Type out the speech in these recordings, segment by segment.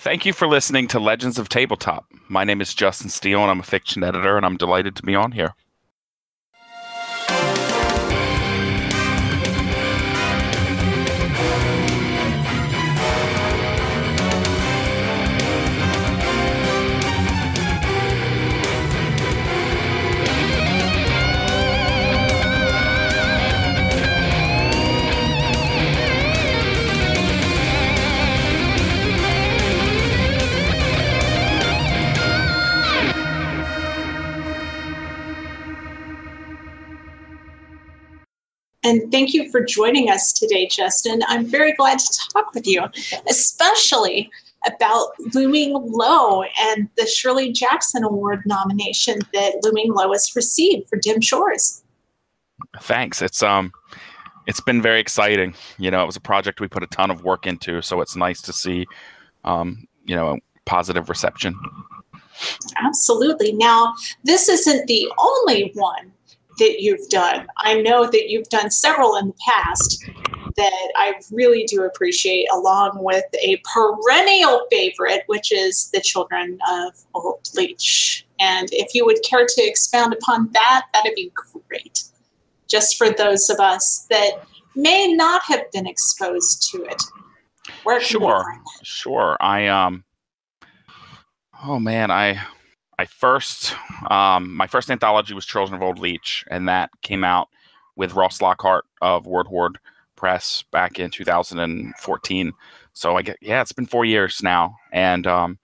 Thank you for listening to Legends of Tabletop. My name is Justin Steele, and I'm a fiction editor, and I'm delighted to be on here. And thank you for joining us today, Justin. I'm very glad to talk with you, especially about Looming Low and the Shirley Jackson Award nomination that Looming Low has received for Dim Shores. Thanks. It's um it's been very exciting. You know, it was a project we put a ton of work into, so it's nice to see um, you know, positive reception. Absolutely. Now, this isn't the only one that you've done. I know that you've done several in the past that I really do appreciate, along with a perennial favorite, which is The Children of Old Leech. And if you would care to expound upon that, that'd be great. Just for those of us that may not have been exposed to it. Where sure, sure. I um. Oh man, I I first, um, my first anthology was Children of Old Leech, and that came out with Ross Lockhart of Word Horde Press back in 2014. So I get, yeah, it's been four years now, and um,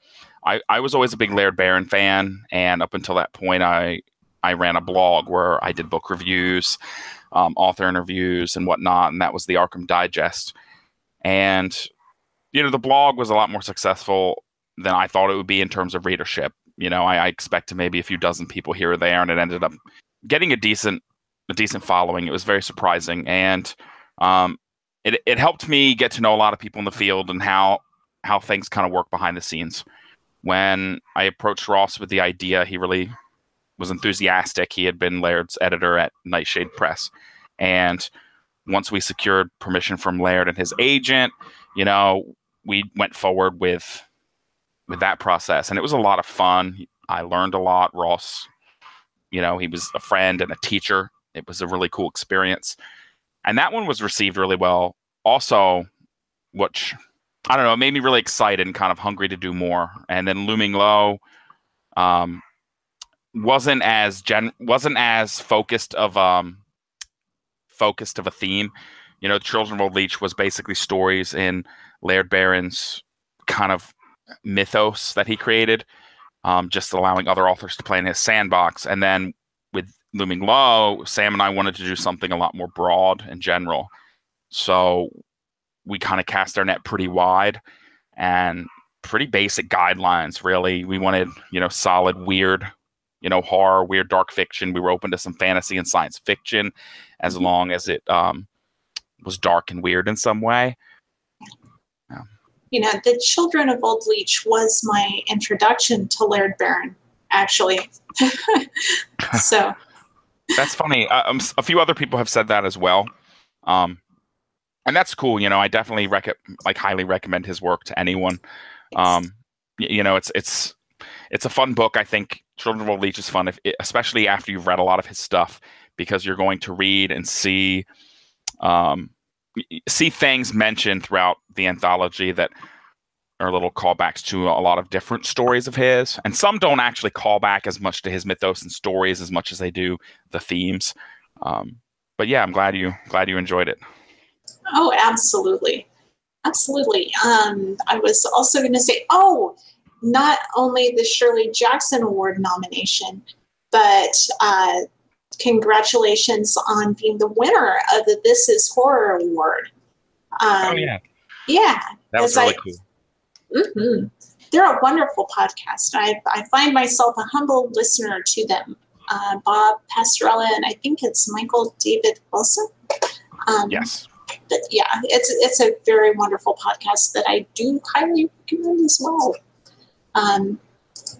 I, I was always a big Laird Barron fan, and up until that point, I I ran a blog where I did book reviews, um, author interviews, and whatnot, and that was the Arkham Digest. And you know, the blog was a lot more successful than I thought it would be in terms of readership. You know, I, I expected maybe a few dozen people here or there, and it ended up getting a decent a decent following. It was very surprising, and um, it it helped me get to know a lot of people in the field and how how things kind of work behind the scenes. When I approached Ross with the idea, he really was enthusiastic. He had been Laird's editor at Nightshade Press, and once we secured permission from Laird and his agent, you know, we went forward with with that process, and it was a lot of fun. I learned a lot. Ross, you know, he was a friend and a teacher. It was a really cool experience, and that one was received really well. Also, which I don't know, it made me really excited and kind of hungry to do more. And then looming low, um, wasn't as gen wasn't as focused of um focused of a theme. You know, Children of Old Leech was basically stories in Laird Barron's kind of mythos that he created, um, just allowing other authors to play in his sandbox. And then with Looming Low, Sam and I wanted to do something a lot more broad and general. So we kind of cast our net pretty wide and pretty basic guidelines, really. We wanted, you know, solid, weird, you know, horror, weird, dark fiction. We were open to some fantasy and science fiction as long as it um, was dark and weird in some way you know, the Children of Old Leech was my introduction to Laird Barron, actually. so that's funny. Uh, um, a few other people have said that as well. Um, and that's cool. You know, I definitely rec- like highly recommend his work to anyone. Um, you know, it's it's it's a fun book. I think Children of Old Leech is fun, if, especially after you've read a lot of his stuff, because you're going to read and see um, see things mentioned throughout the anthology that are little callbacks to a lot of different stories of his, and some don't actually call back as much to his mythos and stories as much as they do the themes. Um, but yeah, I'm glad you glad you enjoyed it. Oh, absolutely, absolutely. Um, I was also going to say, oh, not only the Shirley Jackson Award nomination, but uh, congratulations on being the winner of the This Is Horror Award. Um, oh yeah, yeah. That was really I, cool. Mm-hmm. They're a wonderful podcast. I, I find myself a humble listener to them. Uh, Bob Pastorella and I think it's Michael David Wilson. Um, yes. But yeah, it's it's a very wonderful podcast that I do highly recommend as well. Um,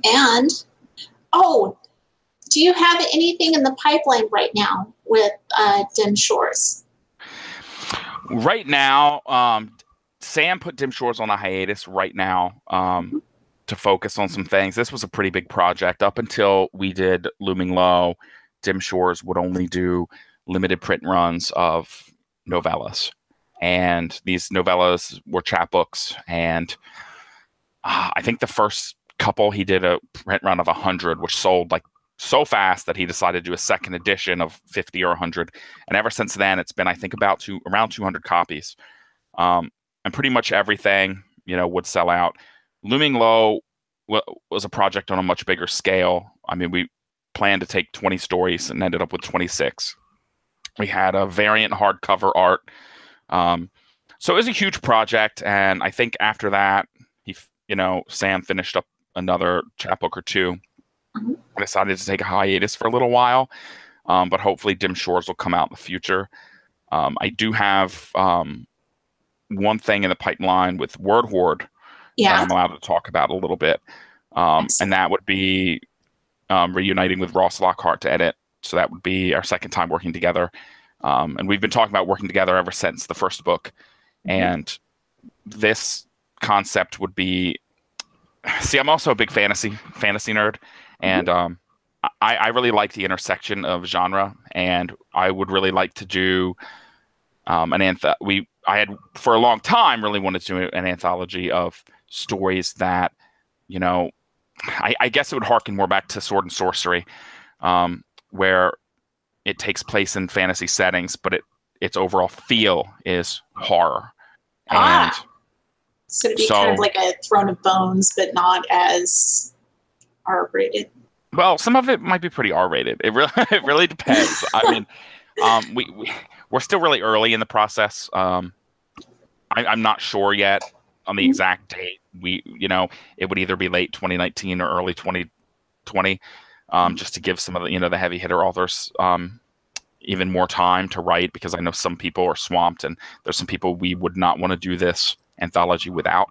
and oh, do you have anything in the pipeline right now with uh, Dim Shores? Right now, um, Sam put Dim Shores on a hiatus right now um, to focus on some things. This was a pretty big project. Up until we did Looming Low, Dim Shores would only do limited print runs of novellas. And these novellas were chapbooks. And uh, I think the first couple he did a print run of 100, which sold like so fast that he decided to do a second edition of 50 or 100 and ever since then it's been i think about two around 200 copies. Um, and pretty much everything you know would sell out. Looming low was a project on a much bigger scale. I mean we planned to take 20 stories and ended up with 26 we had a variant hardcover art. Um, so it was a huge project and i think after that he you know sam finished up another chapbook or 2 Mhm. I decided to take a hiatus for a little while, um, but hopefully Dim Shores will come out in the future. Um, I do have um, one thing in the pipeline with Word Horde that Yeah. I'm allowed to talk about a little bit, um, and that would be um, reuniting with Ross Lockhart to edit. So that would be our second time working together, um, and we've been talking about working together ever since the first book. And this concept would be see, I'm also a big fantasy fantasy nerd, and um, I, I really like the intersection of genre, and I would really like to do um, an anth. We I had for a long time really wanted to do an anthology of stories that you know I, I guess it would harken more back to Sword and Sorcery, um, where it takes place in fantasy settings, but it its overall feel is horror. And Ah. So it'd be kind of like a Throne of Bones, but not as R rated. Well, some of it might be pretty R-rated. It really, it really depends. I mean, um, we, we we're still really early in the process. Um, I, I'm not sure yet on the exact date. We, you know, it would either be late 2019 or early 2020, um, just to give some of the, you know, the heavy hitter authors um, even more time to write because I know some people are swamped and there's some people we would not want to do this anthology without.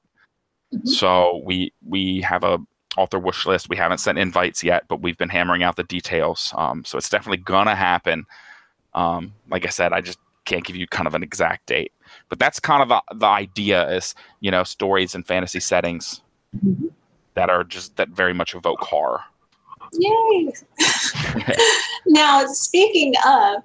Mhm. So we we have a author wish list. We haven't sent invites yet, but we've been hammering out the details. Um, so it's definitely gonna happen. Um, like I said, I just can't give you kind of an exact date, but that's kind of the, the idea is you know stories and fantasy settings Mhm. that are just that very much evoke horror. Yay! now, speaking of,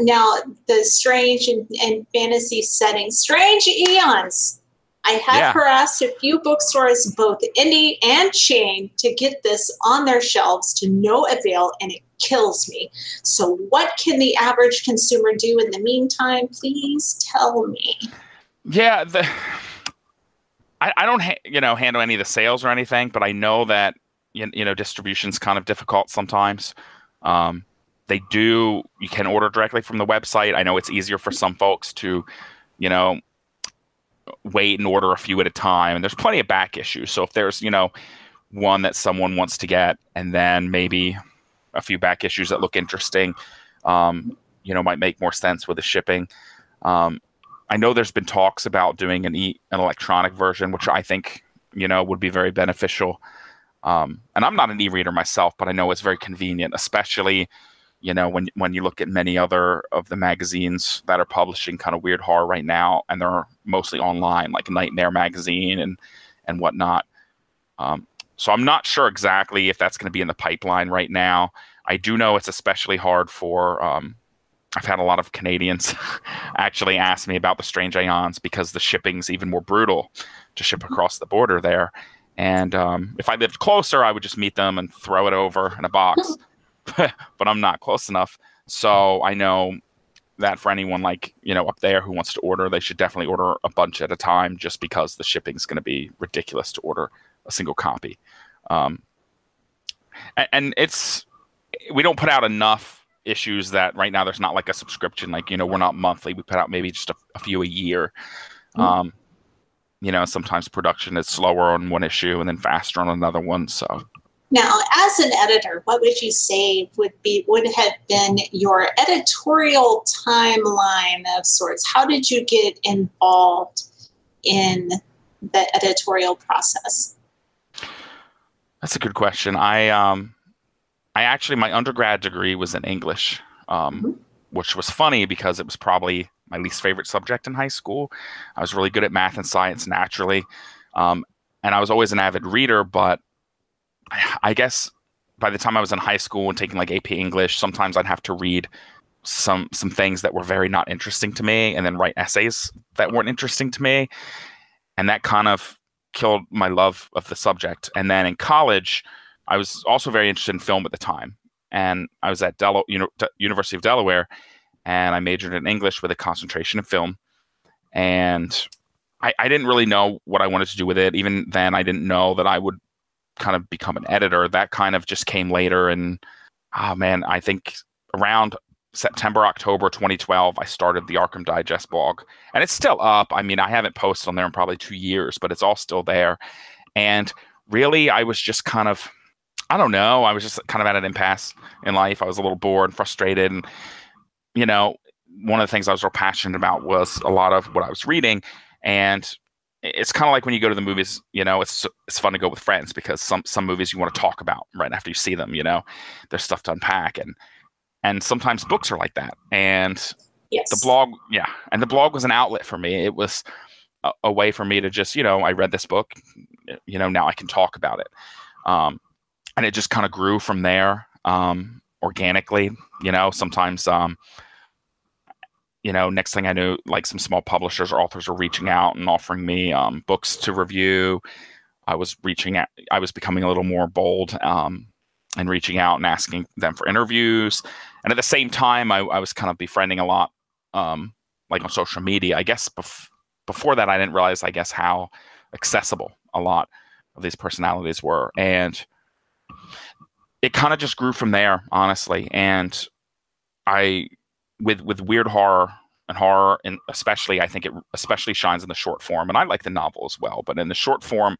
now the strange and, and fantasy settings, Strange Aeons. I have Yeah. harassed a few bookstores, both indie and chain, to get this on their shelves to no avail, and it kills me. So, what can the average consumer do in the meantime? Please tell me. Yeah, the I, I don't ha- you know handle any of the sales or anything, but I know that you, you know distribution's kind of difficult sometimes. Um, they do you can order directly from the website. I know it's easier for some folks to, you know, wait and order a few at a time, and there's plenty of back issues. So if there's you know one that someone wants to get, and then maybe a few back issues that look interesting, um, you know, might make more sense with the shipping. Um, I know there's been talks about doing an e an electronic version, which I think you know would be very beneficial. Um, and I'm not an e-reader myself, but I know it's very convenient, especially you know when when you look at many other of the magazines that are publishing kind of weird horror right now, and they're mostly online, like Nightmare magazine and and whatnot. Um, so I'm not sure exactly if that's going to be in the pipeline right now. I do know it's especially hard for um, I've had a lot of Canadians actually ask me about the Strange Aeons because the shipping's even more brutal to ship across the border there. And um, if I lived closer, I would just meet them and throw it over in a box. but I'm not close enough. So I know that for anyone like, you know, up there who wants to order, they should definitely order a bunch at a time just because the shipping's going to be ridiculous to order a single copy. Um, and, and it's, we don't put out enough issues that right now there's not like a subscription like you know we're not monthly we put out maybe just a, a few a year Mhm. um you know sometimes production is slower on one issue and then faster on another one so Now, as an editor, what would you say would be would have been your editorial timeline of sorts? How did you get involved in the editorial process? that's a good question i um i actually my undergrad degree was in english um Mhm. which was funny because it was probably my least favorite subject in high school. I was really good at math and science naturally, um, and I was always an avid reader. But I, guess by the time I was in high school and taking like AP English, sometimes I'd have to read some some things that were very not interesting to me, and then write essays that weren't interesting to me, and that kind of killed my love of the subject. And then in college, I was also very interested in film at the time, and I was at Del- Uni- University of Delaware, and I majored in English with a concentration in film. And I, I didn't really know what I wanted to do with it. Even then, I didn't know that I would kind of become an editor. That kind of just came later. And oh man, I think around September, October 2012, I started the Arkham Digest blog. And it's still up. I mean, I haven't posted on there in probably two years, but it's all still there. And really, I was just kind of, I don't know, I was just kind of at an impasse in life. I was a little bored and frustrated. And, you know, one of the things I was real passionate about was a lot of what I was reading. And it's kind of like when you go to the movies, you know, it's it's fun to go with friends because some some movies you want to talk about right after you see them, you know. There's stuff to unpack and and sometimes books are like that. And yes. the blog, yeah, and the blog was an outlet for me. It was a, a, way for me to just, you know, I read this book, you know, now I can talk about it. Um, and it just kind of grew from there um, organically, you know, sometimes um, you know, next thing I knew, like some small publishers or authors were reaching out and offering me um, books to review. I was reaching out, I was becoming a little more bold um, and reaching out and asking them for interviews. And at the same time, I, I was kind of befriending a lot, um, like on social media. I guess bef- before that, I didn't realize, I guess, how accessible a lot of these personalities were. And it kind of just grew from there, honestly. And I with with weird horror and horror and especially i think it especially shines in the short form and i like the novel as well but in the short form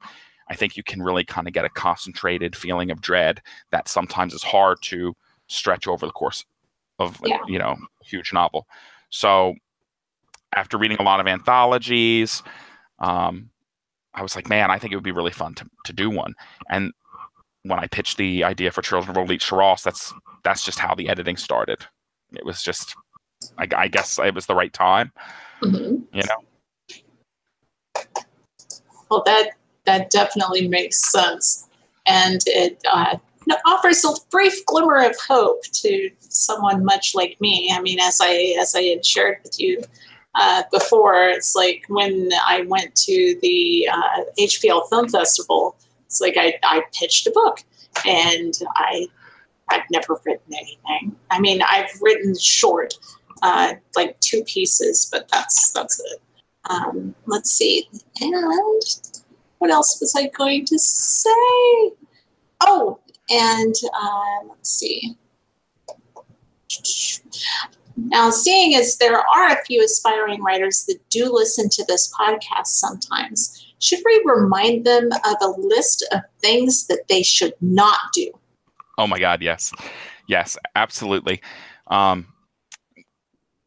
i think you can really kind of get a concentrated feeling of dread that sometimes is hard to stretch over the course of yeah. you know a huge novel. So after reading a lot of anthologies um, i was like man i think it would be really fun to, to do one. And when i pitched the idea for Children of Old Leech Ross, that's that's just how the editing started. It was just I, I guess it was the right time. Mm-hmm. You know. Well, that that definitely makes sense, and it uh, offers a brief glimmer of hope to someone much like me. I mean, as I as I had shared with you uh, before, it's like when I went to the uh, HPL Film Festival. It's like I, I pitched a book, and I I've never written anything. I mean, I've written short, uh, like two pieces, but that's that's it. Um, let's see. And what else was I going to say? Oh, and uh, let's see. Now, seeing as there are a few aspiring writers that do listen to this podcast sometimes, should we remind them of a list of things that they should not do? Oh my God, yes, yes, absolutely. Um,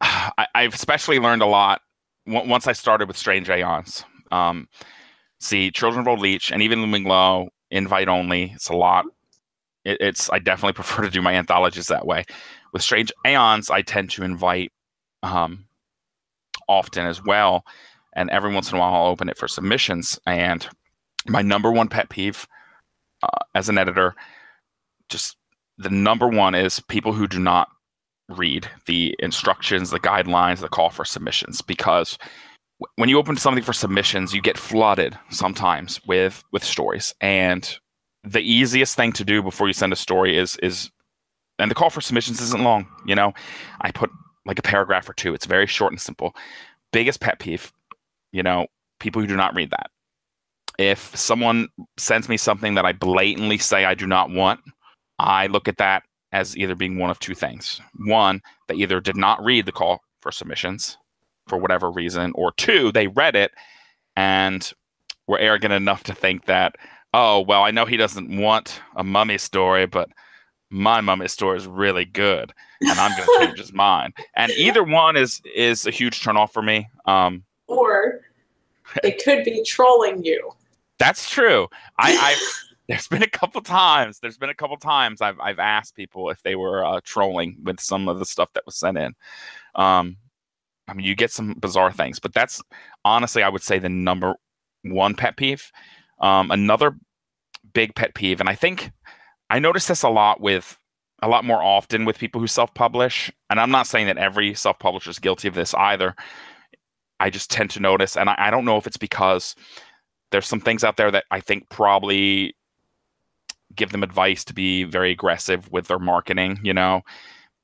I, have especially learned a lot w- once I started with Strange Aeons. Um, see, Children of Old Leech and even Looming Low, invite only. It's a lot. It, it's I definitely prefer to do my anthologies that way. With Strange Aeons, I tend to invite um, often as well, and every once in a while I'll open it for submissions. And my number one pet peeve uh, as an editor, just the number one is people who do not read the instructions, the guidelines, the call for submissions because when you open something for submissions, you get flooded sometimes with with stories. And the easiest thing to do before you send a story is is and the call for submissions isn't long, you know. I put like a paragraph or two. It's very short and simple. Biggest pet peeve, you know, people who do not read that. If someone sends me something that I blatantly say I do not want, I look at that as either being one of two things. One, they either did not read the call for submissions for whatever reason, or two, they read it and were arrogant enough to think that, oh, well, I know he doesn't want a mummy story, but my mummy story is really good, and I'm going to change his mind. And either one is is a huge turnoff for me. Um, or they could be trolling you. That's true. I, I there's been a couple times. There's been a couple times I've I've asked people if they were uh, trolling with some of the stuff that was sent in. Um, I mean, you get some bizarre things, but that's honestly, I would say, the number one pet peeve. Um, another big pet peeve, and I think I notice this a lot with a lot more often with people who self-publish, and I'm not saying that every self-publisher is guilty of this either. I just tend to notice, and I, I don't know if it's because there's some things out there that I think probably give them advice to be very aggressive with their marketing, you know.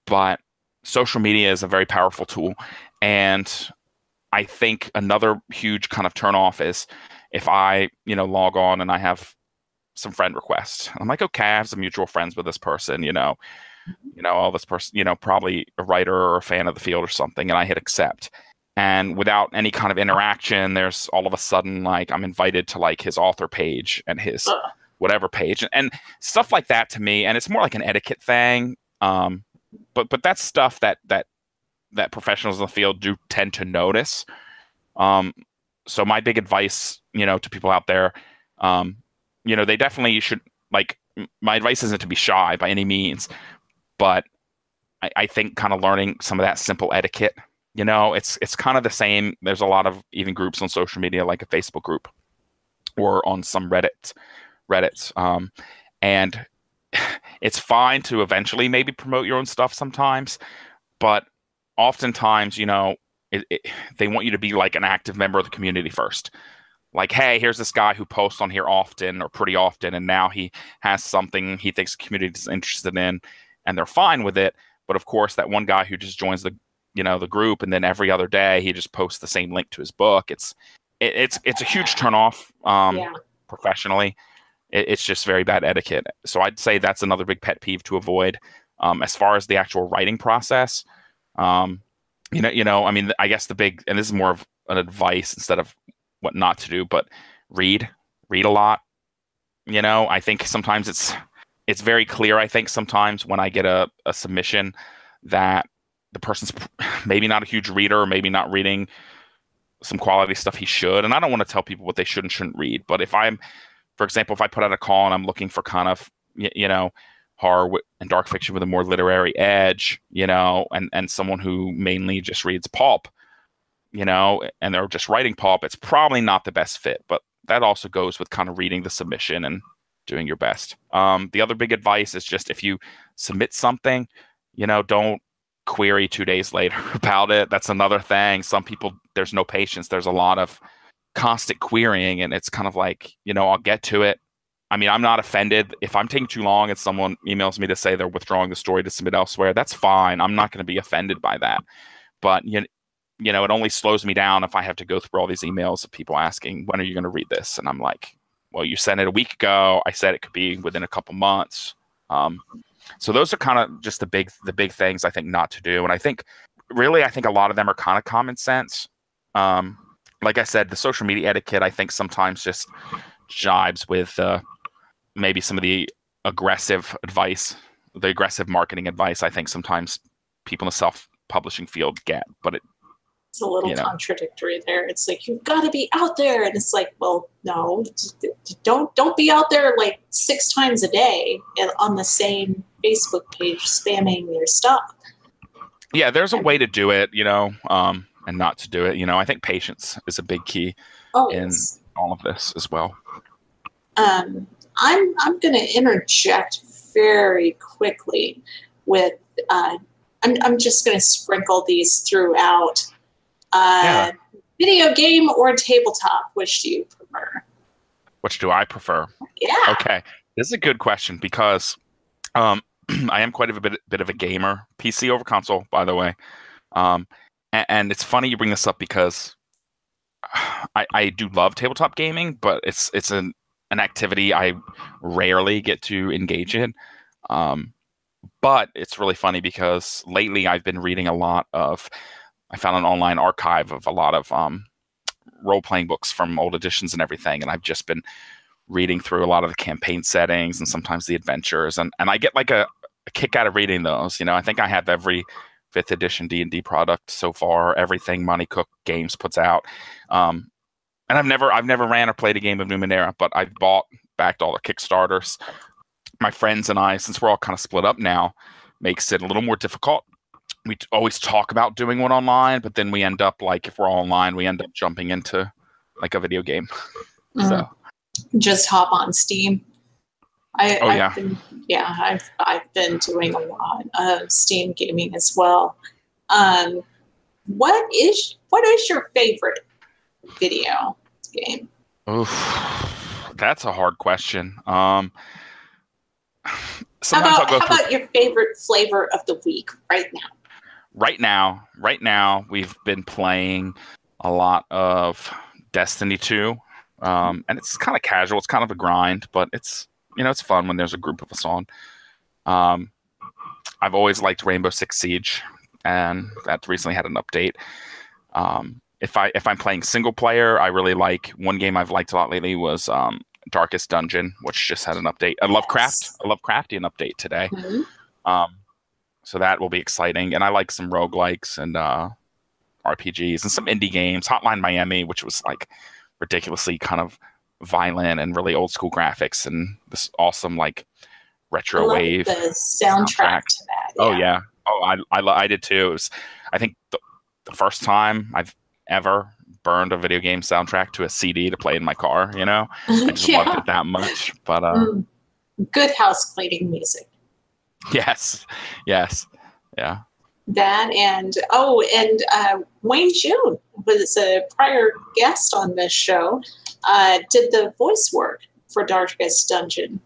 But social media is a very powerful tool. And I think another huge kind of turnoff is if I, you know, log on and I have some friend requests. I'm like, okay, I have some mutual friends with this person, you know, mm-hmm. you know, all this person, you know, probably a writer or a fan of the field or something, and I hit accept. And without any kind of interaction, there's all of a sudden like I'm invited to like his author page and his whatever page and, and stuff like that to me. And it's more like an etiquette thing. Um, but but that's stuff that that that professionals in the field do tend to notice. Um, so my big advice, you know, to people out there, um, you know, they definitely should like. My advice isn't to be shy by any means, but I, I think kind of learning some of that simple etiquette. You know, it's it's kind of the same. There's a lot of even groups on social media, like a Facebook group, or on some Reddit, Reddits, um, and it's fine to eventually maybe promote your own stuff sometimes, but oftentimes, you know, it, it, they want you to be like an active member of the community first. Like, hey, here's this guy who posts on here often or pretty often, and now he has something he thinks the community is interested in, and they're fine with it. But of course, that one guy who just joins the you know the group, and then every other day he just posts the same link to his book. It's it, it's it's a huge turnoff um, yeah. professionally. It, it's just very bad etiquette. So I'd say that's another big pet peeve to avoid. Um, as far as the actual writing process, um, you know, you know, I mean, I guess the big, and this is more of an advice instead of what not to do, but read, read a lot. You know, I think sometimes it's it's very clear. I think sometimes when I get a, a submission that the person's maybe not a huge reader, or maybe not reading some quality stuff he should. And I don't want to tell people what they should and shouldn't read. But if I'm, for example, if I put out a call and I'm looking for kind of, you know, horror and dark fiction with a more literary edge, you know, and and someone who mainly just reads pulp, you know, and they're just writing pulp, it's probably not the best fit. But that also goes with kind of reading the submission and doing your best. Um, the other big advice is just if you submit something, you know, don't query two days later about it. That's another thing. Some people, there's no patience. There's a lot of constant querying, and it's kind of like, you know, I'll get to it. I mean, I'm not offended if I'm taking too long and someone emails me to say they're withdrawing the story to submit elsewhere. That's fine. I'm not going to be offended by that. But you you know, it only slows me down if I have to go through all these emails of people asking, "When are you going to read this?" And I'm like, "Well, you sent it a week ago. I said it could be within a couple months." Um, so those are kind of just the big the big things I think not to do. And I think really, I think a lot of them are kind of common sense. Um, like I said, the social media etiquette I think sometimes just jibes with uh, maybe some of the aggressive advice, the aggressive marketing advice. I think sometimes people in the self publishing field get, but it it's a little you know. contradictory there. It's like you've got to be out there, and it's like, well, no, don't don't be out there like six times a day on the same Facebook page spamming your stuff. Yeah, there's a way to do it, you know, um, and not to do it. You know, I think patience is a big key oh, in yes. all of this as well. Um, I'm I'm going to interject very quickly with. Uh, I'm I'm just going to sprinkle these throughout. Uh, yeah. Video game or tabletop? Which do you prefer? Which do I prefer? Yeah. Okay, this is a good question because um, I am quite a bit, bit of a gamer, PC over console, by the way. Um, and, it's funny you bring this up because I, I do love tabletop gaming, but it's it's an an activity I rarely get to engage in. Um, but it's really funny because lately I've been reading a lot of. I found an online archive of a lot of um, role playing books from old editions and everything, and I've just been reading through a lot of the campaign settings and sometimes the adventures and, and I get like a, a kick out of reading those. You know, I think I have every fifth edition D and D product so far, everything Monte Cook Games puts out. Um, and I've never I've never ran or played a game of Numenera, but I've bought backed all the Kickstarters. My friends and I, since we're all kind of split up now, makes it a little more difficult we always talk about doing one online, but then we end up like if we're all online, we end up jumping into like a video game. Mhm. So Just hop on Steam. I, Oh, I've yeah. Been, yeah, I've I've been doing a lot of Steam gaming as well. Um, what is what is your favorite video game? oof, that's a hard question. Um, How about I'll go how through about your favorite flavor of the week right now? right now. Right now, we've been playing a lot of Destiny 2. Um, and it's kind of casual. It's kind of a grind, but it's you know it's fun when there's a group of us on. Um, I've always liked Rainbow Six Siege, and that recently had an update. Um, if I if I'm playing single player, I really like one game I've liked a lot lately was um, Darkest Dungeon, which just had an update. A Lovecraft, Yes. a Lovecraftian update today. Mhm. Um, so that will be exciting. And I like some roguelikes and uh, RPGs and some indie games. Hotline Miami, which was like ridiculously kind of violent and really old school graphics and this awesome like retro wave. the soundtrack, soundtrack. to that. Oh yeah. Oh, I I, I did too. It was I think the, the first time I've ever burned a video game soundtrack to a CD to play in my car. You know, I just yeah. loved it that much. But uh, Mm. Good house cleaning music. yes, yes, yeah. That and oh, and uh, Wayne June was a prior guest on this show. Uh, did the voice work for Darkest Dungeon,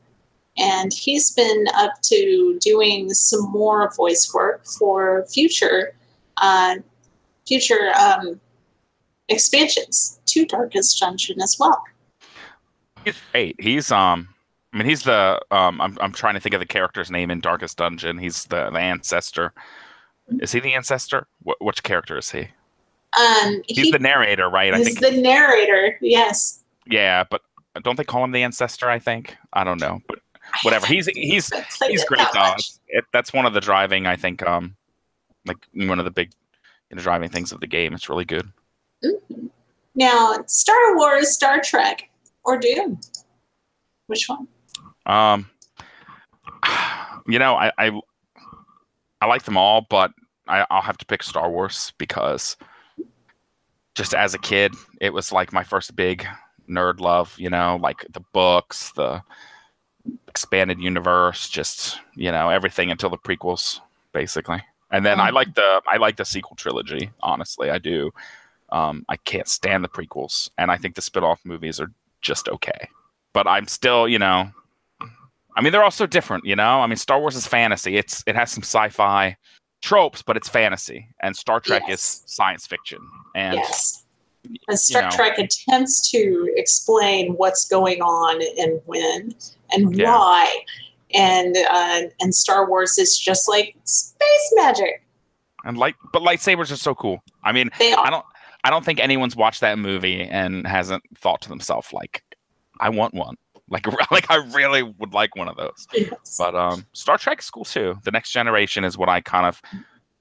and he's been up to doing some more voice work for future, uh, future um, expansions to Darkest Dungeon as well. He's great. He's um I mean he's the um I'm I'm trying to think of the character's name in Darkest Dungeon. He's the, the ancestor. Is he the ancestor? What which character is he? Um, He's he the narrator, right? I think the narrator. Yes. yeah, but don't they call him the ancestor, I think? I don't know. But whatever. He's he's he's great that though. much. It's- It, that's one of the driving I think um like one of the big you know, driving things of the game. It's really good. Mhm. Now, Star Wars, Star Trek, or Doom? Which one? Um, you know, I I, I like them all, but I, I'll have to pick Star Wars because just as a kid, it was like my first big nerd love. You know, like the books, the expanded universe, just you know everything until the prequels, basically. And then I Mhm. like the I like the sequel trilogy. Honestly, I do. Um, I can't stand the prequels, and I think the spin-off movies are just okay. But I'm still, you know, I mean, they're all so different, you know. I mean, Star Wars is fantasy. It's it has some sci-fi tropes, but it's fantasy, and Star Trek Yes. is science fiction. And yes. And Star know. Trek attempts to explain what's going on and when and Yeah. why. And uh, and Star Wars is just like space magic. and light, but lightsabers are so cool. I mean, They are. I don't I don't think anyone's watched that movie and hasn't thought to themselves like, I want one. Like like I really would like one of those. Yes. But um, Star Trek is cool too. The Next Generation is what I kind of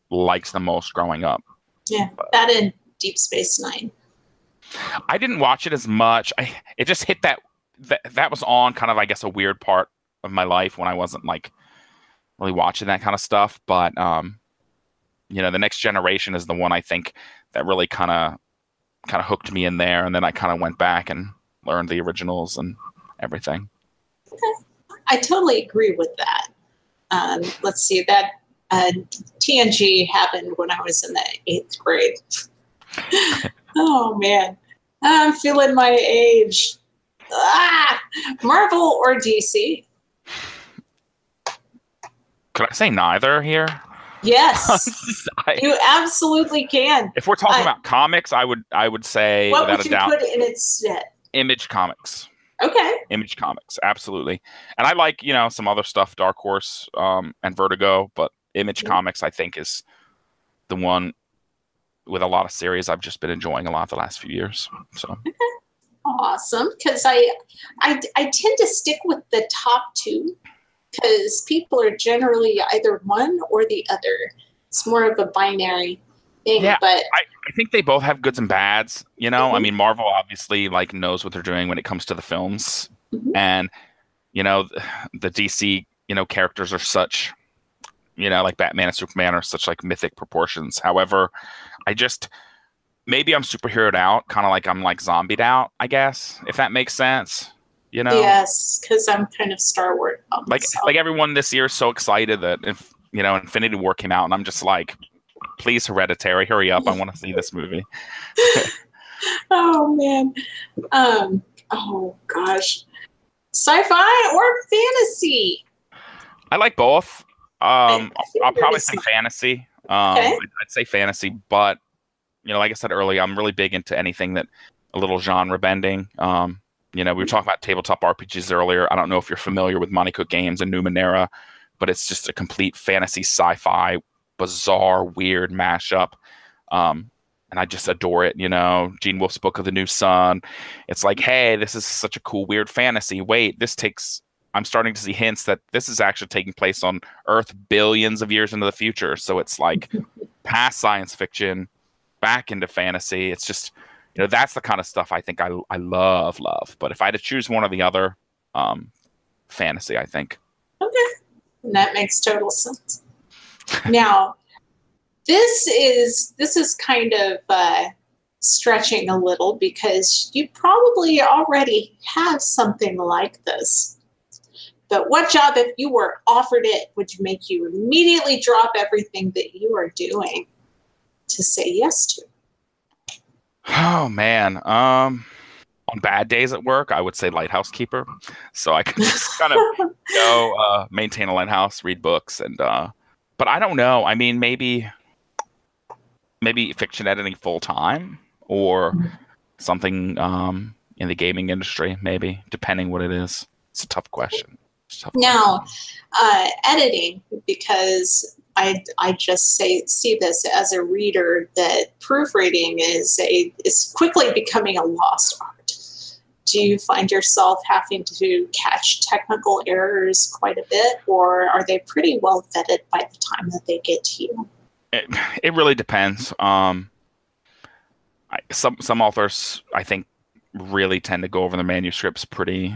likes the most growing up. yeah, that and Deep Space Nine. I didn't watch it as much. I it just hit that that that was on kind of I guess a weird part of my life when I wasn't like really watching that kind of stuff. But um, you know, the next generation is the one I think that really kind of kind of hooked me in there, and then I kind of went back and learned the originals and everything. I totally agree with that. Um, let's see, that uh, TNG happened when I was in the eighth grade. oh man, I'm feeling my age. Ah, Marvel or DC? Could I say neither here? Yes, I- you absolutely can. if we're talking I- about comics, I would I would say What without would a you doubt, put in its stead? Image Comics. Okay, Image Comics, absolutely. And I like, you know, some other stuff, Dark Horse um, and Vertigo, but Image Mhm. Comics, I think, is the one with a lot of series I've just been enjoying a lot the last few years. So, Okay. awesome. Because I, I, I tend to stick with the top two because people are generally either one or the other. It's more of a binary thing. Yeah, but I think they both have goods and bads. You know, I Mhm. mean, Marvel obviously like knows what they're doing when it comes to the films, Mhm. and you know, the, the DC you know characters are such you know, like Batman and Superman are such like mythic proportions. However, I just maybe I'm superheroed out, kind of like I'm like zombied out, I guess, if that makes sense. You know? Yes, because I'm kind of Star Wars. Like like everyone this year is so excited that if you know Infinity War came out, and I'm just like, please, Hereditary, hurry up! I want to see this movie. oh man, um, oh gosh, sci-fi or fantasy? I like both. Um, I'll, I'll probably say fantasy. Um, okay. I'd say fantasy, but you know, like I said earlier, I'm really big into anything that a little genre bending. Um, you know, we were talking about tabletop RPGs earlier. I don't know if you're familiar with Monte Cook Games and Numenera, but it's just a complete fantasy sci-fi, bizarre, weird mashup. Um, and I just adore it. You know, Gene Wolfe's Book of the New Sun. It's like, hey, this is such a cool, weird fantasy. Wait, this takes. I'm starting to see hints that this is actually taking place on Earth billions of years into the future. So it's like past science fiction, back into fantasy. It's just you know that's the kind of stuff I think I I love love. But if I had to choose one or the other, um, fantasy I think. Okay, And that makes total sense. Now, this is this is kind of uh, stretching a little because you probably already have something like this. But what job, if you were offered it, would make you immediately drop everything that you are doing to say yes to? Oh man. Um on bad days at work, I would say lighthouse keeper. So I can just kind of go uh, maintain a lighthouse, read books, and uh, but I don't know. I mean, maybe maybe fiction editing full time or something um, in the gaming industry, maybe depending what it is. It's a tough question. A tough now, question. Uh, editing because I, I just say see this as a reader that proofreading is a is quickly becoming a lost art. Do you find yourself having to catch technical errors quite a bit, or are they pretty well vetted by the time that they get to you? It, it really depends. Um, I, some some authors, I think, really tend to go over the manuscripts pretty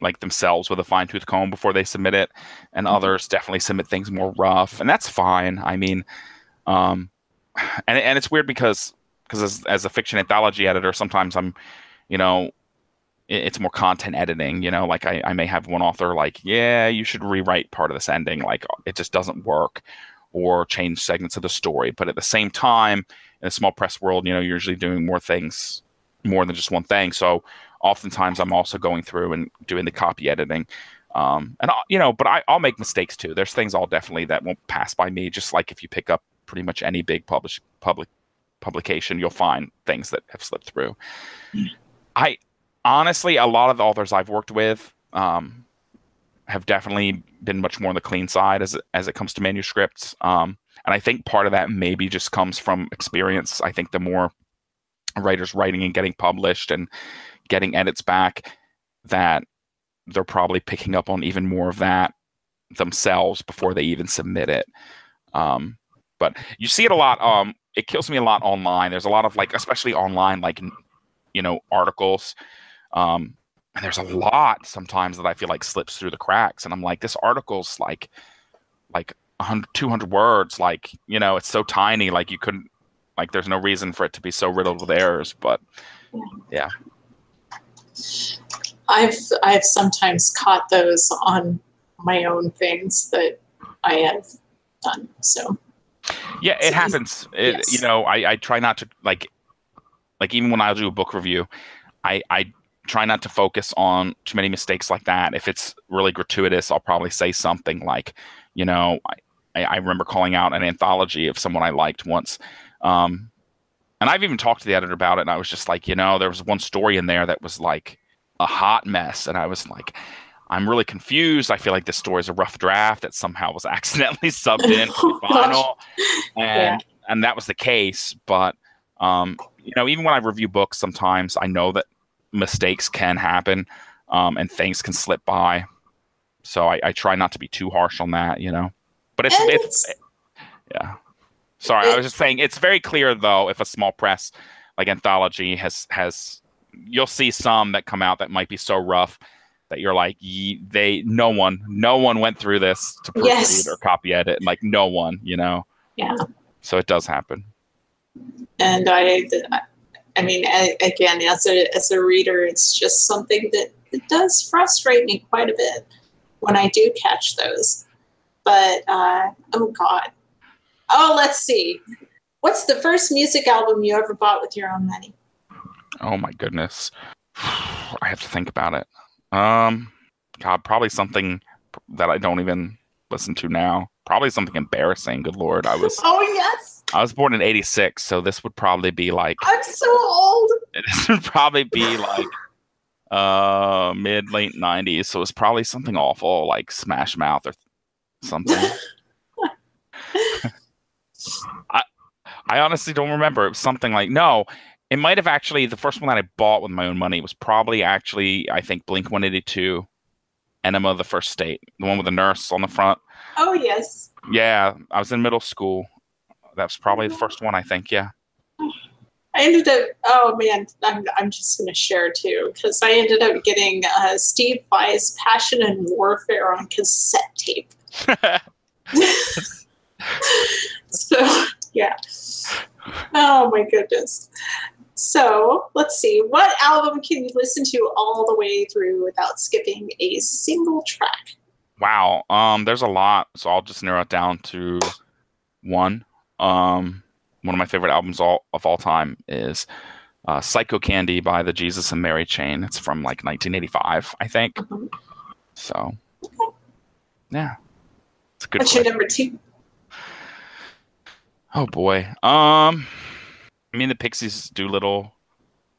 like themselves with a fine tooth comb before they submit it, and mm-hmm. others definitely submit things more rough, and that's fine. I mean, um, and and it's weird because because as, as a fiction anthology editor, sometimes I'm, you know, it's more content editing. You know, like I, I may have one author like, yeah, you should rewrite part of this ending, like it just doesn't work, or change segments of the story. But at the same time, in a small press world, you know, you're usually doing more things, more than just one thing. So oftentimes I'm also going through and doing the copy editing. Um, and I'll, you know, but I, I'll make mistakes too. There's things I'll definitely that won't pass by me. Just like if you pick up pretty much any big publish public publication, you'll find things that have slipped through. Mm. I honestly, a lot of the authors I've worked with um, have definitely been much more on the clean side as as it comes to manuscripts. Um, and I think part of that maybe just comes from experience. I think the more writers writing and getting published and getting edits back that they're probably picking up on even more of that themselves before they even submit it. Um, but you see it a lot. Um, it kills me a lot online. There's a lot of like, especially online, like you know, articles. Um, and there's a lot sometimes that I feel like slips through the cracks, and I'm like, this article's like, like 100, 200 words. Like, you know, it's so tiny. Like you couldn't, like, there's no reason for it to be so riddled with errors. But yeah. I've I've sometimes caught those on my own things that I have done. So yeah, it happens. It, yes. You know, I, I try not to like like even when I do a book review, I I try not to focus on too many mistakes like that. If it's really gratuitous, I'll probably say something like, you know, I, I remember calling out an anthology of someone I liked once. Um, and I've even talked to the editor about it, and I was just like, you know, there was one story in there that was like a hot mess, and I was like, I'm really confused. I feel like this story is a rough draft that somehow was accidentally subbed in for the final, and yeah. and that was the case. But um, you know, even when I review books, sometimes I know that mistakes can happen, um, and things can slip by. So I, I, try not to be too harsh on that, you know. But it's, it's, it's yeah. Sorry, I was just saying it's very clear though if a small press like anthology has has you'll see some that come out that might be so rough that you're like ye, they no one no one went through this to proofread Yes. or copy edit and like no one you know Yeah. so it does happen and I, I mean, again, as a as a reader, it's just something that it does frustrate me quite a bit when I do catch those. But uh, oh god, oh let's see, what's the first music album you ever bought with your own money? oh my goodness. I have to think about it. Um god probably something that i don't even listen to now. Probably something embarrassing good lord. I was Oh yes, i was born in 86 so this would probably be like I'm so old. this would probably be like uh mid late 90s so it's probably something awful like smash mouth or something i i honestly don't remember it was something like no it might have actually the first one that i bought with my own money was probably actually i think blink 182 enema of the first state the one with the nurse on the front Oh yes. yeah i was in middle school that's probably the first one i think yeah I ended up. Oh man, I'm I'm just gonna share too because I ended up getting uh, Steve Vai's Passion and Warfare on cassette tape. so yeah. Oh my goodness. So let's see. What album can you listen to all the way through without skipping a single track? Wow. Um, there's a lot, so I'll just narrow it down to one. Um, one of my favorite albums all of all time is uh, "Psycho Candy" by the Jesus and Mary Chain. It's from like 1985, I think. Mhm. So, yeah, it's a good. What's your number two? Oh boy. Um, I mean the Pixies, Doolittle,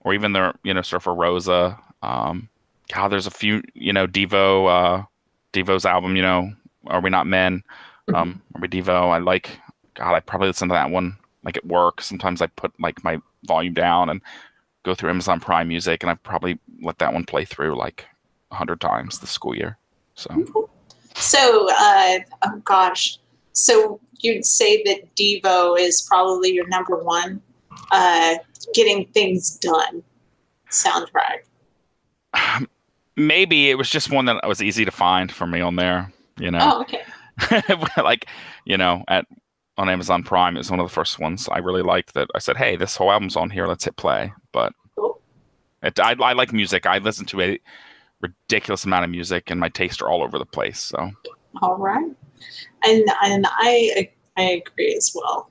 or even their you know Surfer Rosa. Um, God, there's a few you know Devo, uh, Devo's album. You know, Are We Not Men? Um, Are We Devo? I like. God, I probably listen to that one like at work. Sometimes I put like my volume down and go through Amazon Prime Music, and I've probably let that one play through like a hundred times this school year. So So, uh, oh gosh. So you'd say that Devo is probably your number one uh, getting things done soundtrack. maybe it was just one that was easy to find for me on there. You know. Oh, okay. like you know at on amazon prime it was one of the first ones i really liked that i said hey this whole album's on here let's hit play but it, I, I like music i listen to a ridiculous amount of music and my tastes are all over the place so All right. And and I I agree as well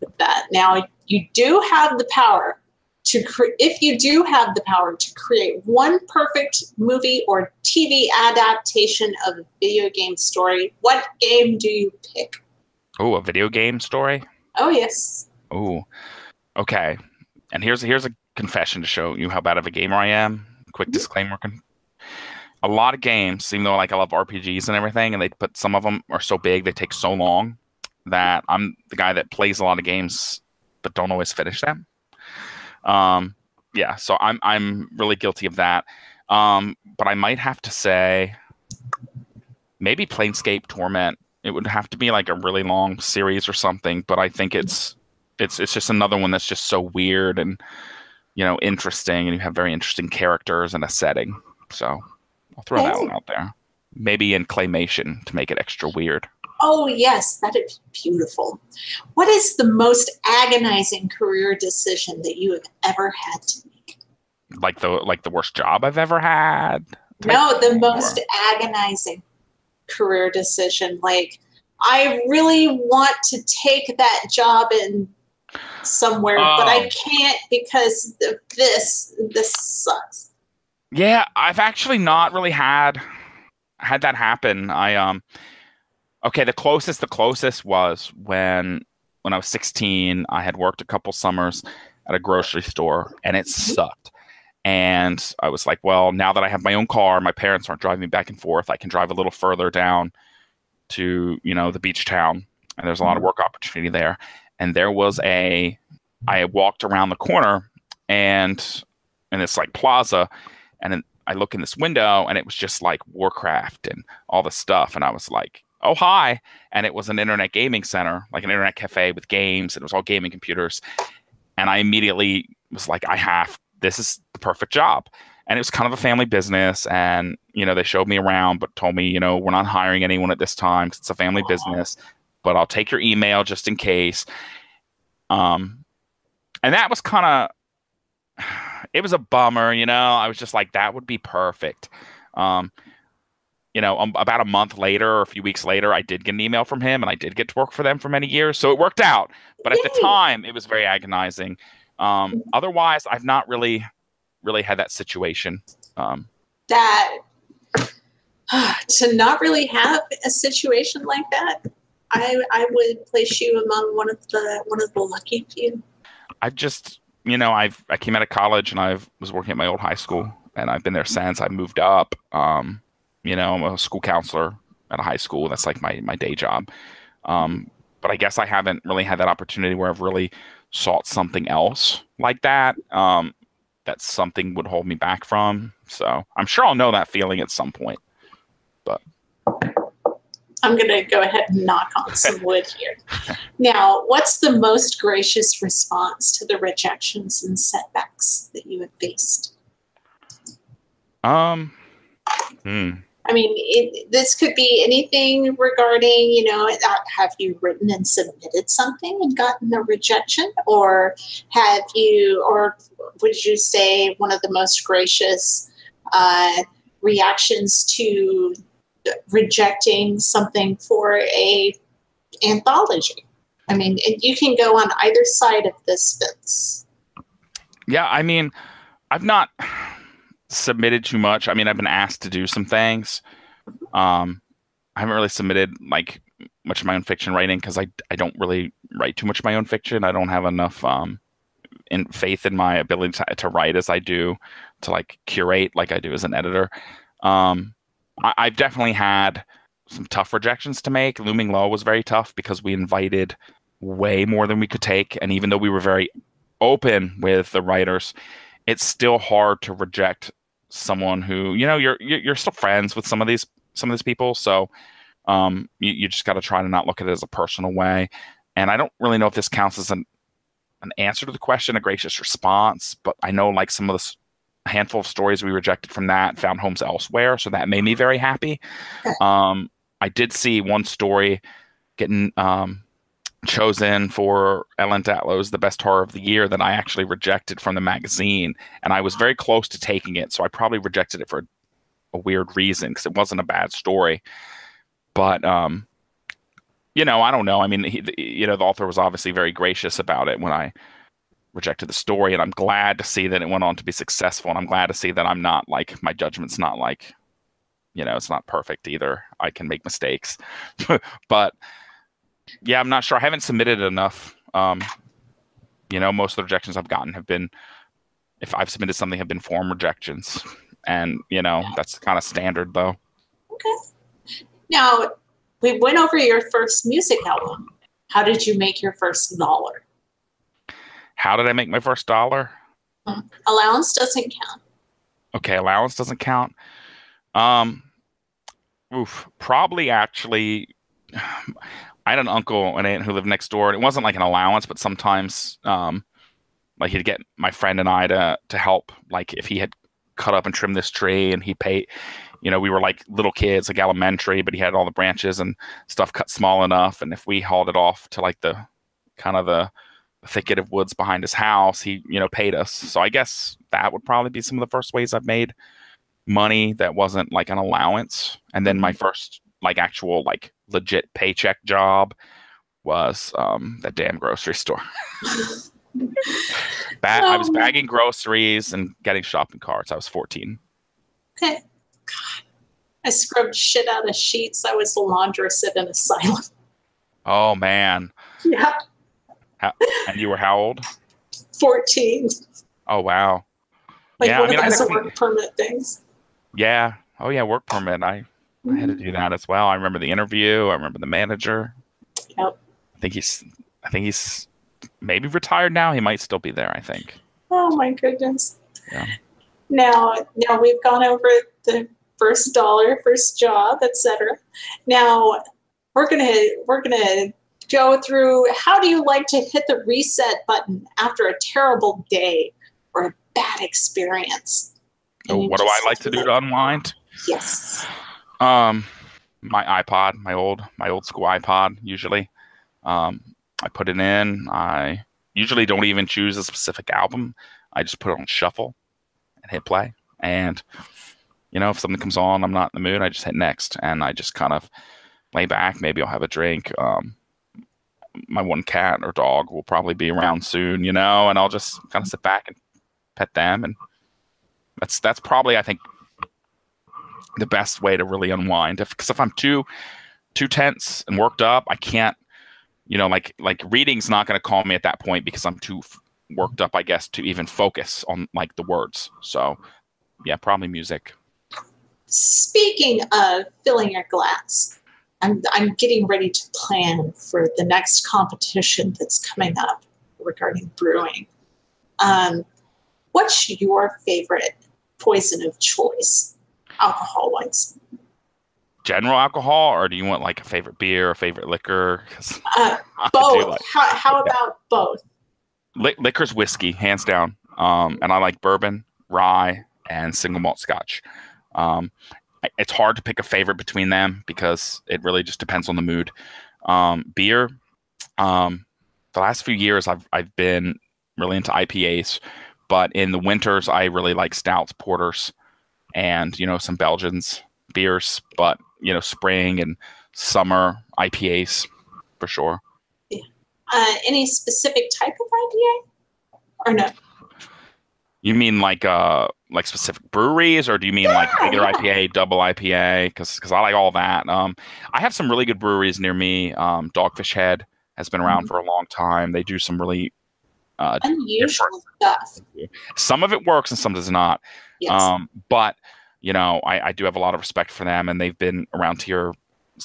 with that. Now you do have the power to cre- if you do have the power to create one perfect movie or TV adaptation of a video game story, what game do you pick? Oh a video game story? Oh yes. oh okay. And here's here's a confession to show you how bad of a gamer i am. Quick disclaimer a lot of games even though like i love rpgs and everything and they put some of them are so big they take so long that i'm the guy that plays a lot of games but don't always finish them. Um yeah so i'm i'm really guilty of that. Um but i might have to say maybe planescape torment it would have to be like a really long series or something but i think mm-hmm. it's it's it's just another one that's just so weird and you know interesting and you have very interesting characters and a setting. So i'll throw that Oh. one out there. Maybe in claymation to make it extra weird. Oh yes, that is beautiful. What is the most agonizing career decision that you have ever had to make? like the like the worst job i've ever had? No, the most or- agonizing career decision. Like, I really want to take that job in somewhere, but I Oh. can't because this. This sucks. Yeah, I've actually not really had had that happen. I um okay, the closest the closest was when when I was 16, I had worked a couple summers at a grocery store and it sucked. And I was like, well, now that I have my own car, my parents aren't driving me back and forth, I can drive a little further down to, you know, the beach town. And there's a lot of mm-hmm. work opportunity there. And there was a I walked around the corner and and it's like plaza and then I look in this window and it was just like Warcraft and all the stuff. And I was like, oh, hi. And it was an internet gaming center, like an internet cafe with games. And it was all gaming computers. And I immediately was like, I have, this is the perfect job. and it was kind of a family business. And you know, they showed me around, but told me, you know, we're not hiring anyone at this time because it's a family business. But I'll take your email just in case. Um, and that was kind of, it was a bummer, you know. I was just like, that would be perfect. Um, you know, um, about a month later or a few weeks later, I did get an email from him, and I did get to work for them for many years, so it worked out. But at the time, it was very agonizing. Um, otherwise, I've not really, really had that situation. Um, that to not really have a situation like that, I I would place you among one of the one of the lucky few. I've just, you know, I've I came out of college and I was working at my old high school, and I've been there since. I moved up. Um, you know, I'm a school counselor at a high school. That's like my my day job. Um, but I guess I haven't really had that opportunity where I've really sought something else like that. Um, that something would hold me back from. So I'm sure I'll know that feeling at some point. But I'm going to go ahead and knock on some wood here. Now, what's the most gracious response to the rejections and setbacks that you have faced? Um, hmm. I mean, it, this could be anything regarding, you know, have you written and submitted something and gotten a rejection? Or have you, or would you say one of the most gracious uh, reactions to rejecting something for a anthology? I mean, you can go on either side of this fence. Yeah, I mean, I've not submitted too much. I mean, I've been asked to do some things. Um, I haven't really submitted like much of my own fiction writing because I, I don't really write too much of my own fiction. I don't have enough um, in faith in my ability to, to write as I do to like curate like I do as an editor. Um, I, I've definitely had some tough rejections to make. Looming Low was very tough because we invited way more than we could take, and even though we were very open with the writers, it's still hard to reject someone who you know you're you're still friends with some of these some of these people. So um, you, you just got to try to not look at it as a personal way. And i don't really know if this counts as an an answer to the question a gracious response but i know like some of the a handful of stories we rejected from that found homes elsewhere so that made me very happy. Um, i did see one story getting um, chosen for Ellen Datlow's the best horror of the year that I actually rejected from the magazine, and I was very close to taking it. So I probably rejected it for a weird reason because it wasn't a bad story. But um, you know, I don't know. I mean, he, you know, the author was obviously very gracious about it when I rejected the story, and I'm glad to see that it went on to be successful, and I'm glad to see that I'm not like my judgment's not like, you know, it's not perfect either. I can make mistakes, but yeah, I'm not sure. I haven't submitted enough. Um, you know, most of the rejections I've gotten have been, if I've submitted something, have been form rejections, and you know that's kind of standard though. Okay. Now we went over your first music album. How did you make your first dollar? How did I make my first dollar? Mm-hmm. Allowance doesn't count. Okay, allowance doesn't count. Um, oof, probably actually. I had an uncle and aunt who lived next door. And it wasn't like an allowance, but sometimes, um, like he'd get my friend and I to to help. Like if he had cut up and trimmed this tree, and he paid. You know, we were like little kids, like elementary, but he had all the branches and stuff cut small enough. And if we hauled it off to like the kind of the thicket of woods behind his house, he you know paid us. So I guess that would probably be some of the first ways I've made money that wasn't like an allowance. And then my mm-hmm. first like actual like legit paycheck job was um, that damn grocery store. ba- I was um, bagging groceries and getting shopping carts. I was 14. Okay. God. I scrubbed shit out of sheets. I was a laundress at an asylum. Oh, man. Yeah. How, and you were how old? 14. Oh, wow. Like yeah, one I mean, of those work permit things. Yeah. Oh, yeah, work permit. I I had to do that as well. I remember the interview. I remember the manager. Yep. I think he's. I think he's maybe retired now. He might still be there. I think. Oh my goodness. Yeah. Now, now we've gone over the first dollar, first job, etc. Now we're gonna we're gonna go through. How do you like to hit the reset button after a terrible day or a bad experience? So what do I like to do to unwind? Yes. Um, my iPod, my old my old school iPod. Usually, um, I put it in. I usually don't even choose a specific album. I just put it on shuffle and hit play. And you know, if something comes on, I'm not in the mood. I just hit next, and I just kind of lay back. Maybe I'll have a drink. Um, my one cat or dog will probably be around soon, you know, and I'll just kind of sit back and pet them, and that's that's probably I think the best way to really unwind. Because if, if I'm too too tense and worked up, I can't, you know, like like reading's not going to calm me at that point because I'm too worked up, I guess, to even focus on like the words. So, yeah, probably music. Speaking of filling your glass, I'm, I'm getting ready to plan for the next competition that's coming up regarding brewing. Um, what's your favorite poison of choice, alcohol wise? General alcohol, or do you want like a favorite beer, a favorite liquor? Uh, both. Like, how, how about both? Li- liquor's whiskey, hands down. Um, and I like bourbon, rye, and single malt scotch. Um, it's hard to pick a favorite between them because it really just depends on the mood. Um, beer, um, the last few years I've I've been really into IPAs, but in the winters I really like stouts, porters, and you know some Belgians beers. But you know spring and summer IPAs for sure. Yeah. Uh, any specific type of IPA or no? You mean like uh like specific breweries, or do you mean yeah, like regular yeah. IPA, double IPA? Because because I like all that. Um, I have some really good breweries near me. Um, Dogfish Head has been around mm-hmm. for a long time. They do some really uh, unusual stuff. Some of it works and some does not. Yes. Um, but you know, I, I do have a lot of respect for them, and they've been around here,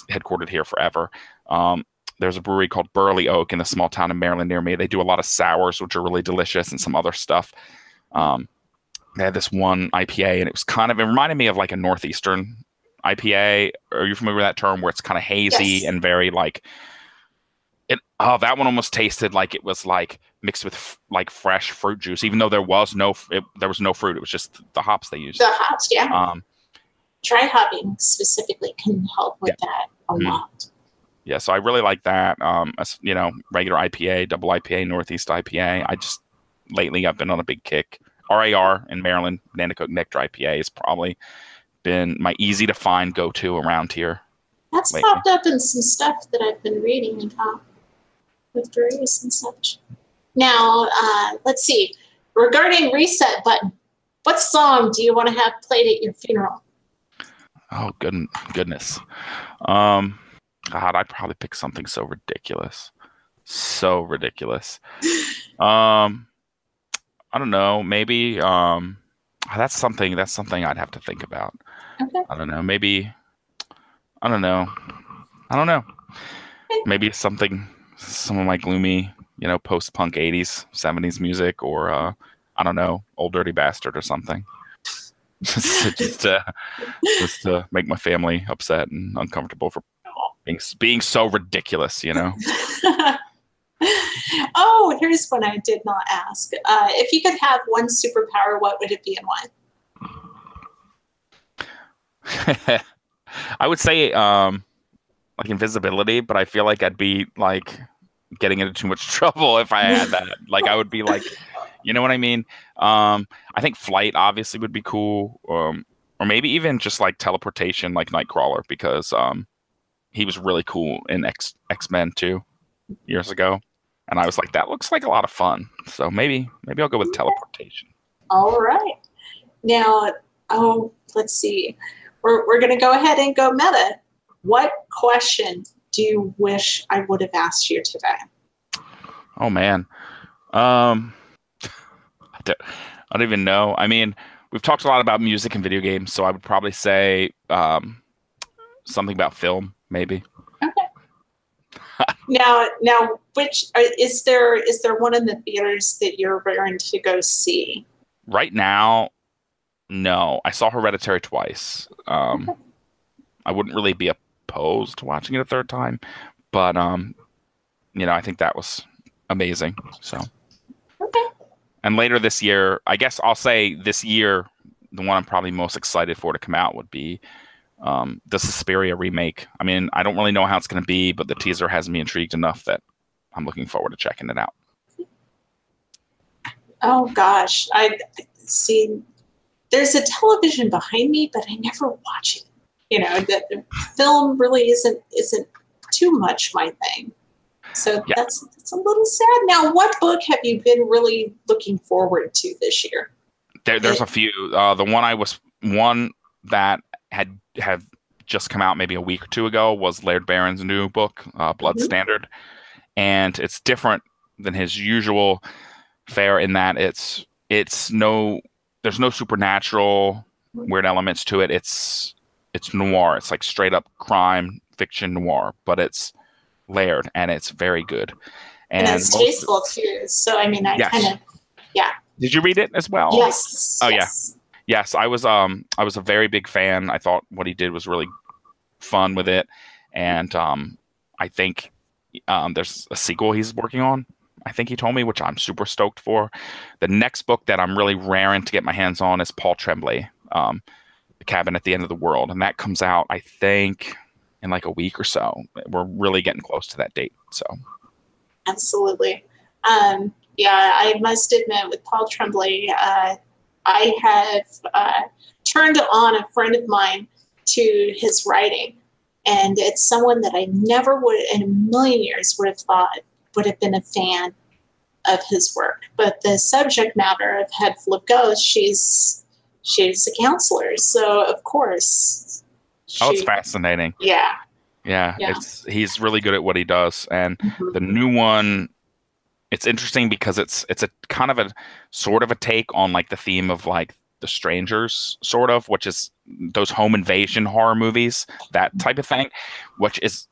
headquartered here forever. Um, there's a brewery called Burley Oak in a small town in Maryland near me. They do a lot of sours, which are really delicious, and some other stuff. Um, they had this one IPA, and it was kind of it reminded me of like a northeastern IPA. Are you familiar with that term, where it's kind of hazy yes. and very like it? Oh, that one almost tasted like it was like mixed with f- like fresh fruit juice, even though there was no it, there was no fruit. It was just the hops they used. The hops, yeah. Um, Dry hopping specifically can help with yeah. that a mm-hmm. lot. Yeah, so I really like that. Um, you know, regular IPA, double IPA, Northeast IPA. I just lately I've been on a big kick RAR in Maryland, Nanticoke Nectar IPA has probably been my easy to find go to around here. That's lately. popped up in some stuff that I've been reading about with breweries and such. Now, uh, let's see. Regarding reset button, what song do you want to have played at your funeral? Oh good, goodness. Um, God, I'd probably pick something so ridiculous, so ridiculous. Um, I don't know. Maybe um, that's something. That's something I'd have to think about. Okay. I don't know. Maybe. I don't know. I don't know. Maybe something. Some of my gloomy, you know, post-punk '80s, '70s music, or uh, I don't know, old dirty bastard or something. just, just to just to make my family upset and uncomfortable for being being so ridiculous, you know. oh, here's one I did not ask. Uh, if you could have one superpower, what would it be and why? I would say um, like invisibility, but I feel like I'd be like getting into too much trouble if I had that. like I would be like, you know what I mean? Um, I think flight obviously would be cool, um, or maybe even just like teleportation, like Nightcrawler, because um, he was really cool in X X Men Two years ago, and I was like, that looks like a lot of fun. So maybe maybe I'll go with teleportation. All right. Now, oh, let's see. We're we're gonna go ahead and go meta. What question do you wish I would have asked you today? Oh man, um, I don't, I don't even know. I mean, we've talked a lot about music and video games, so I would probably say um, something about film, maybe Okay. now, now, which uh, is there? Is there one in the theaters that you're raring to go see? Right now, no. I saw Hereditary twice. Um. I wouldn't really be opposed to watching it a third time, but um, you know, I think that was amazing. So, okay. And later this year, I guess I'll say this year, the one I'm probably most excited for to come out would be um, the Suspiria remake. I mean, I don't really know how it's going to be, but the teaser has me intrigued enough that I'm looking forward to checking it out. Oh gosh, I see. There's a television behind me, but I never watch it. You know, the film really isn't isn't too much my thing. So yeah. that's that's a little sad. Now, what book have you been really looking forward to this year? There, there's a few. Uh, the one I was one that had have just come out maybe a week or two ago was Laird Barron's new book, uh, Blood mm-hmm. Standard, and it's different than his usual fare in that it's it's no there's no supernatural weird elements to it. It's it's noir. It's like straight up crime fiction noir, but it's layered and it's very good. And, and it's tasteful too. So I mean, I yes. kind of yeah. Did you read it as well? Yes. Oh yes. yeah. Yes, I was um I was a very big fan. I thought what he did was really fun with it, and um I think um there's a sequel he's working on. I think he told me, which I'm super stoked for. The next book that I'm really raring to get my hands on is Paul Tremblay, um, Cabin at the End of the World, and that comes out I think in like a week or so. We're really getting close to that date. So, absolutely. Um, yeah, I must admit, with Paul Tremblay, uh, I have uh, turned on a friend of mine to his writing, and it's someone that I never would, in a million years, would have thought would have been a fan of his work. But the subject matter of Head Full of Ghosts, she's she's a counselor, so of course. She, oh, it's fascinating. Yeah. Yeah, yeah, it's he's really good at what he does, and mm-hmm. the new one, it's interesting because it's it's a kind of a sort of a take on like the theme of like the strangers, sort of, which is those home invasion horror movies, that type of thing, which is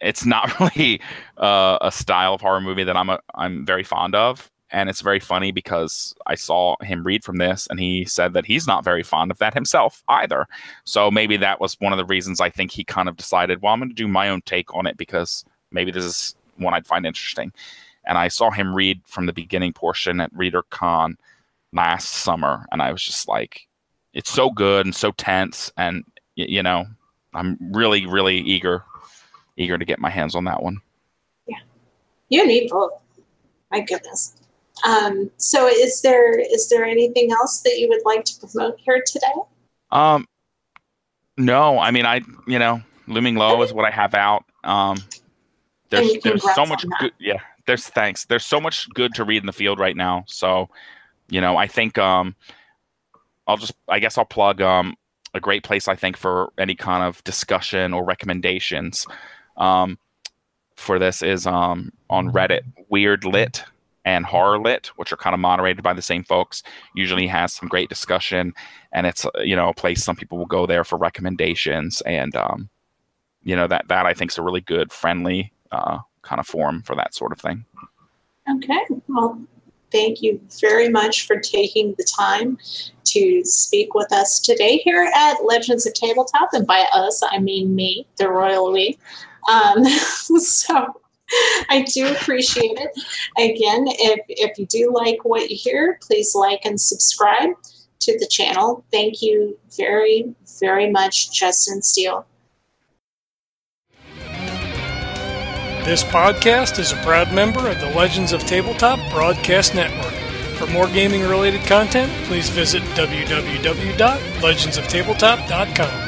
it's not really uh, a style of horror movie that I'm a, I'm very fond of, and it's very funny because I saw him read from this and he said that he's not very fond of that himself either. So maybe that was one of the reasons I think he kind of decided, well, I'm going to do my own take on it because maybe this is one I'd find interesting. And I saw him read from the beginning portion at ReaderCon last summer, and I was just like, it's so good and so tense, and you know, I'm really, really eager, eager to get my hands on that one. Yeah, you need both. My goodness. Um, so is there is there anything else that you would like to promote here today? Um, no, I mean I you know looming low is what I have out. Um, there's there's so much good. Yeah, there's thanks. There's so much good to read in the field right now. So, you know, I think um, I'll just I guess I'll plug um a great place I think for any kind of discussion or recommendations. Um, for this is um on Reddit, Weird Lit and horror lit which are kind of moderated by the same folks usually has some great discussion and it's uh, you know a place some people will go there for recommendations and um, you know that that i think is a really good friendly uh, kind of forum for that sort of thing. Okay well thank you very much for taking the time to speak with us today here at legends of tabletop and by us i mean me the royal we um, so I do appreciate it. Again, if, if you do like what you hear, please like and subscribe to the channel. Thank you very, very much, Justin Steele. This podcast is a proud member of the Legends of Tabletop Broadcast Network. For more gaming related content, please visit www.legendsoftabletop.com.